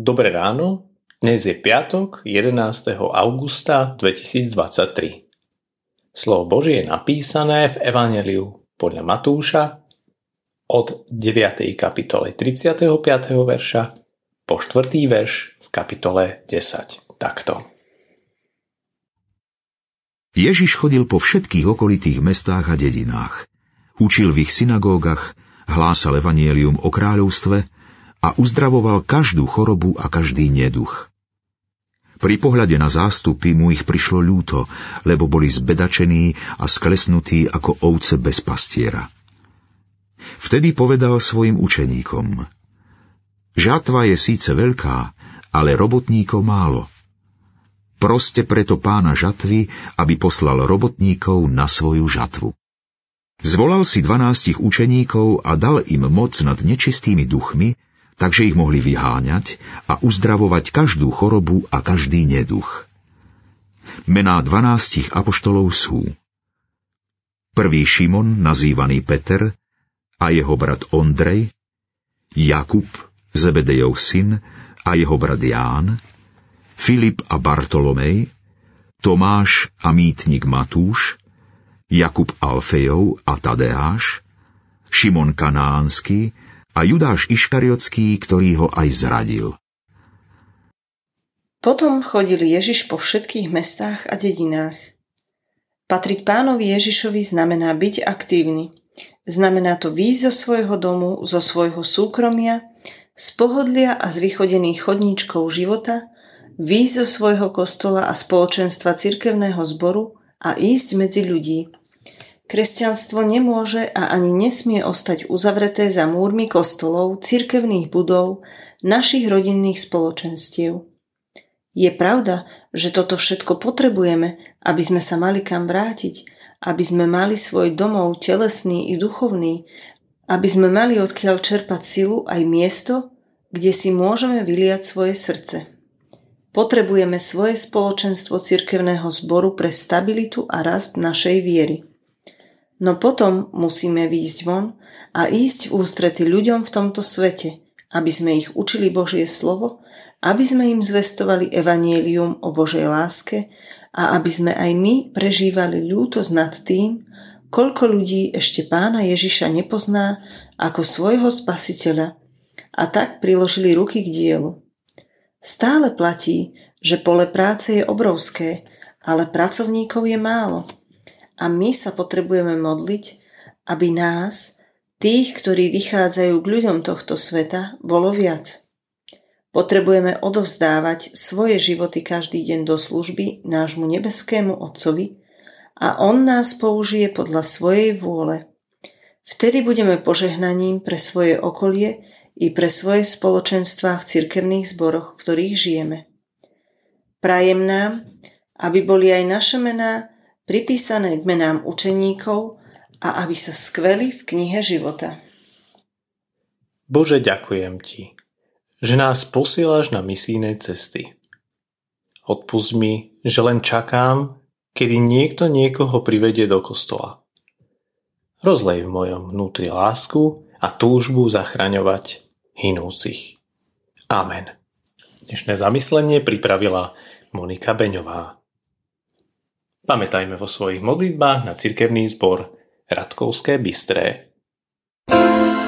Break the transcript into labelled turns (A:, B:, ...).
A: Dobré ráno, dnes je piatok 11. augusta 2023. Slovo Božie je napísané v Evangeliu podľa Matúša od 9. kapitole 35. verša po 4. verš v kapitole 10. Takto.
B: Ježiš chodil po všetkých okolitých mestách a dedinách. Učil v ich synagógach, hlásal evanielium o kráľovstve a uzdravoval každú chorobu a každý neduch. Pri pohľade na zástupy mu ich prišlo ľúto, lebo boli zbedačení a sklesnutí ako ovce bez pastiera. Vtedy povedal svojim učeníkom Žatva je síce veľká, ale robotníkov málo. Proste preto pána žatvy, aby poslal robotníkov na svoju žatvu. Zvolal si dvanástich učeníkov a dal im moc nad nečistými duchmi, takže ich mohli vyháňať a uzdravovať každú chorobu a každý neduch. Mená dvanástich apoštolov sú prvý Šimon, nazývaný Peter, a jeho brat Ondrej, Jakub, Zebedejov syn, a jeho brat Ján, Filip a Bartolomej, Tomáš a mýtnik Matúš, Jakub Alfejov a Tadeáš, Šimon Kanánsky, a Judáš Iškariotský, ktorý ho aj zradil.
C: Potom chodil Ježiš po všetkých mestách a dedinách. Patriť pánovi Ježišovi znamená byť aktívny. Znamená to výjsť zo svojho domu, zo svojho súkromia, z pohodlia a z vychodených chodníčkov života, výjsť zo svojho kostola a spoločenstva cirkevného zboru a ísť medzi ľudí. Kresťanstvo nemôže a ani nesmie ostať uzavreté za múrmi kostolov, cirkevných budov, našich rodinných spoločenstiev. Je pravda, že toto všetko potrebujeme, aby sme sa mali kam vrátiť, aby sme mali svoj domov telesný i duchovný, aby sme mali odkiaľ čerpať silu aj miesto, kde si môžeme vyliať svoje srdce. Potrebujeme svoje spoločenstvo cirkevného zboru pre stabilitu a rast našej viery. No potom musíme výjsť von a ísť v ústrety ľuďom v tomto svete, aby sme ich učili Božie slovo, aby sme im zvestovali evanielium o Božej láske a aby sme aj my prežívali ľútosť nad tým, koľko ľudí ešte pána Ježiša nepozná ako svojho spasiteľa a tak priložili ruky k dielu. Stále platí, že pole práce je obrovské, ale pracovníkov je málo – a my sa potrebujeme modliť, aby nás, tých, ktorí vychádzajú k ľuďom tohto sveta, bolo viac. Potrebujeme odovzdávať svoje životy každý deň do služby nášmu nebeskému Otcovi a On nás použije podľa svojej vôle. Vtedy budeme požehnaním pre svoje okolie i pre svoje spoločenstvá v cirkevných zboroch, v ktorých žijeme. Prajem nám, aby boli aj naše mená pripísané k menám učeníkov a aby sa skveli v knihe života.
A: Bože, ďakujem Ti, že nás posielaš na misijné cesty. Odpust mi, že len čakám, kedy niekto niekoho privedie do kostola. Rozlej v mojom vnútri lásku a túžbu zachraňovať hinúcich. Amen. Dnešné zamyslenie pripravila Monika Beňová. Pamätajme vo svojich modlitbách na cirkevný zbor Radkovské Bystré. thank you